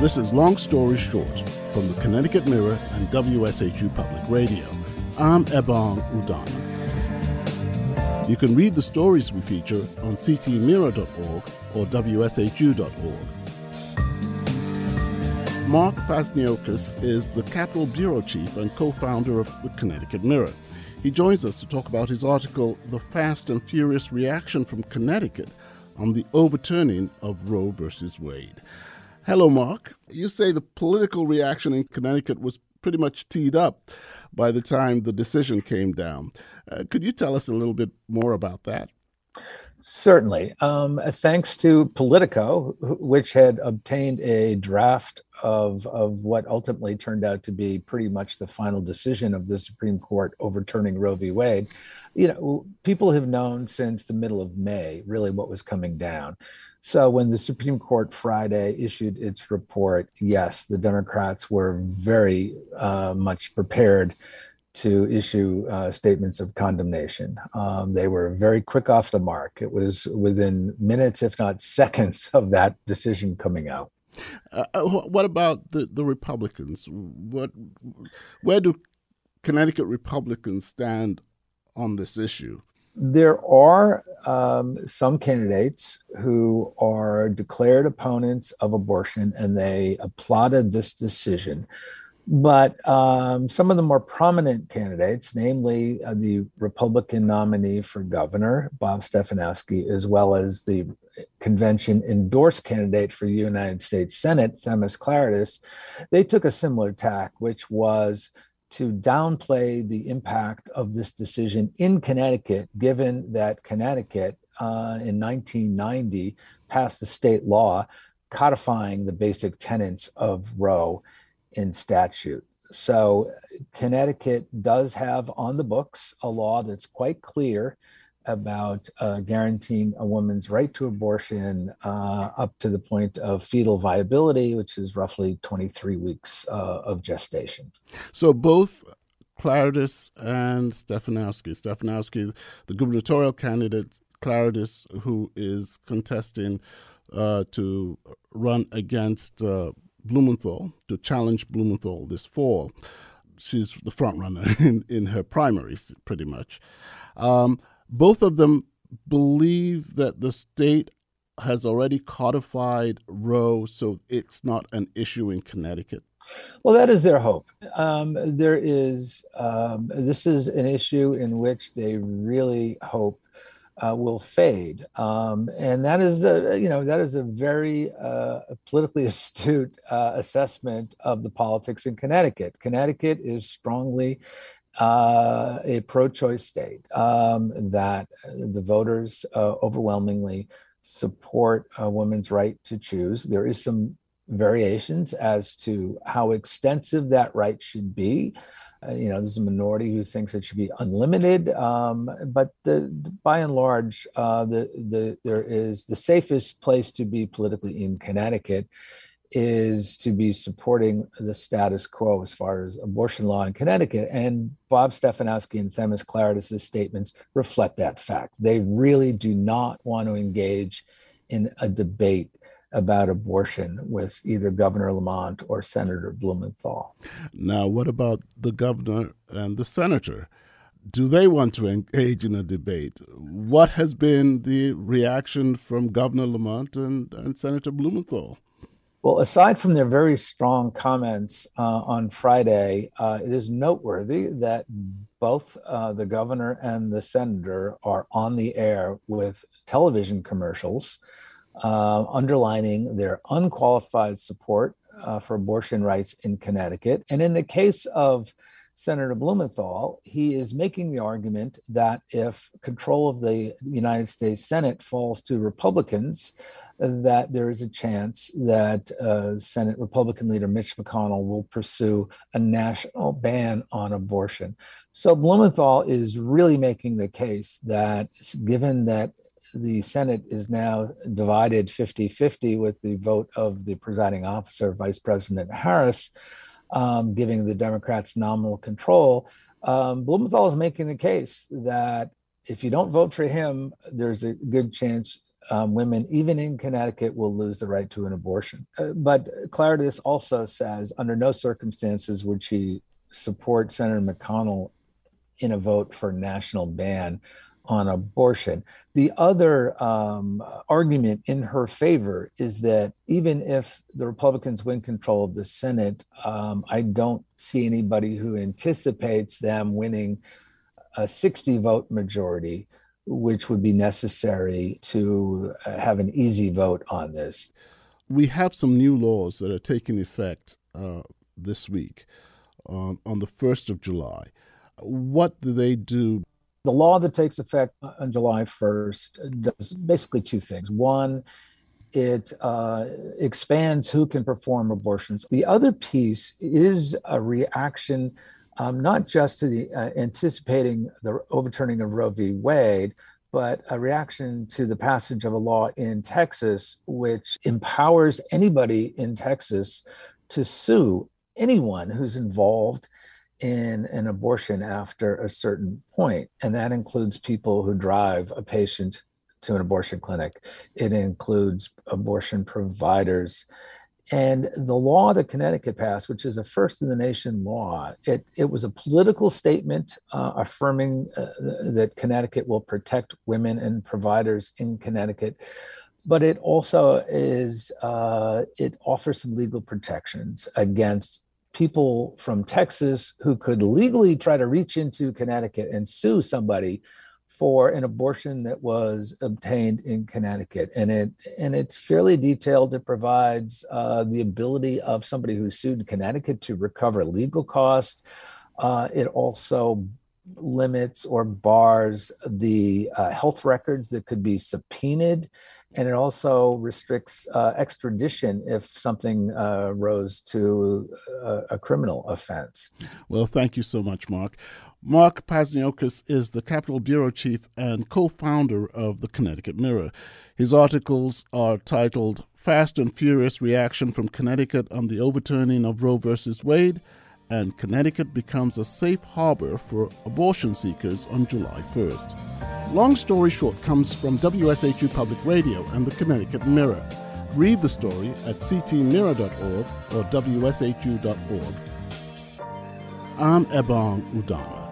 This is Long Story Short from the Connecticut Mirror and WSHU Public Radio. I'm Ebong Udoma. You can read the stories we feature on ctmirror.org or wshu.org. Mark Pazniokas is the Capital Bureau Chief and co founder of the Connecticut Mirror. He joins us to talk about his article, The Fast and Furious Reaction from Connecticut on the Overturning of Roe v. Wade. Hello, Mark. You say the political reaction in Connecticut was pretty much teed up by the time the decision came down. Uh, could you tell us a little bit more about that? Certainly. Um, thanks to Politico, which had obtained a draft of, of what ultimately turned out to be pretty much the final decision of the Supreme Court overturning Roe v. Wade. You know, people have known since the middle of May really what was coming down. So when the Supreme Court Friday issued its report, yes, the Democrats were very uh, much prepared to issue uh, statements of condemnation. Um, they were very quick off the mark. It was within minutes, if not seconds, of that decision coming out. Uh, uh what about the, the Republicans? What, where do Connecticut Republicans stand on this issue? There are um, some candidates who are declared opponents of abortion and they applauded this decision. But um, some of the more prominent candidates, namely uh, the Republican nominee for governor, Bob Stefanowski, as well as the convention endorsed candidate for United States Senate, Themis Klarides, they took a similar tack, which was to downplay the impact of this decision in Connecticut, given that Connecticut uh, in 1990 passed a state law codifying the basic tenets of Roe in statute. So Connecticut does have on the books a law that's quite clear about uh, guaranteeing a woman's right to abortion uh, up to the point of fetal viability, which is roughly 23 weeks uh, of gestation. So both Klarides and Stefanowski, Stefanowski, the gubernatorial candidate, Klarides, who is contesting uh, to run against uh, Blumenthal to challenge Blumenthal this fall. She's the front runner in, in her primaries, pretty much. Um, both of them believe that the state has already codified Roe, so it's not an issue in Connecticut. Well, that is their hope. Um, there is um, this is an issue in which they really hope uh, will fade, um, and that is a, you know that is a very uh, politically astute uh, assessment of the politics in Connecticut. Connecticut is strongly uh, a pro-choice state um, that the voters uh, overwhelmingly support a woman's right to choose. There is some variations as to how extensive that right should be. Uh, you know, there's a minority who thinks it should be unlimited, um, but the, the, by and large, uh, the, the, there is the safest place to be politically in Connecticut is to be supporting the status quo as far as abortion law in Connecticut. And Bob Stefanowski and Themis Klarides' statements reflect that fact. They really do not want to engage in a debate about abortion with either Governor Lamont or Senator Blumenthal. Now, what about the governor and the senator? Do they want to engage in a debate? What has been the reaction from Governor Lamont and, and Senator Blumenthal? Well, aside from their very strong comments uh, on Friday, uh, it is noteworthy that both uh, the governor and the senator are on the air with television commercials uh, underlining their unqualified support uh, for abortion rights in Connecticut. And in the case of Senator Blumenthal, he is making the argument that if control of the United States Senate falls to Republicans, that there is a chance that uh, Senate Republican leader Mitch McConnell will pursue a national ban on abortion. So Blumenthal is really making the case that given that the Senate is now divided 50 50 with the vote of the presiding officer, Vice President Harris, um, giving the Democrats nominal control. Um, Blumenthal is making the case that if you don't vote for him, there's a good chance um, women, even in Connecticut, will lose the right to an abortion. Uh, but Klarides also says, under no circumstances would she support Senator McConnell in a vote for national ban on abortion. The other um, argument in her favor is that even if the Republicans win control of the Senate, um, I don't see anybody who anticipates them winning a 60 vote majority, which would be necessary to uh, have an easy vote on this. We have some new laws that are taking effect uh, this week on, on the 1st of July. What do they do the law that takes effect on July 1st does basically two things. One, it uh, expands who can perform abortions. The other piece is a reaction um, not just to the uh, anticipating the overturning of Roe v. Wade, but a reaction to the passage of a law in Texas, which empowers anybody in Texas to sue anyone who's involved in an abortion after a certain point, and that includes people who drive a patient to an abortion clinic. It includes abortion providers. And the law that Connecticut passed, which is a first in the nation law, it, it was a political statement uh, affirming uh, that Connecticut will protect women and providers in Connecticut. But it also is, uh, it offers some legal protections against people from Texas who could legally try to reach into Connecticut and sue somebody for an abortion that was obtained in Connecticut, and it and it's fairly detailed. It provides uh, the ability of somebody who sued in Connecticut to recover legal costs. Uh, it also limits or bars the uh, health records that could be subpoenaed and it also restricts uh, extradition if something uh, rose to a, a, criminal offense. Well, thank you so much, Mark. Mark Pazniokas is the Capitol Bureau Chief and co founder of the Connecticut Mirror. His articles are titled Fast and Furious Reaction from Connecticut on the Overturning of Roe v. Wade and Connecticut becomes a safe harbor for abortion seekers on July 1st. Long Story Short comes from WSHU Public Radio and the Connecticut Mirror. Read the story at ctmirror.org or wshu.org. I'm Ebong Udoma.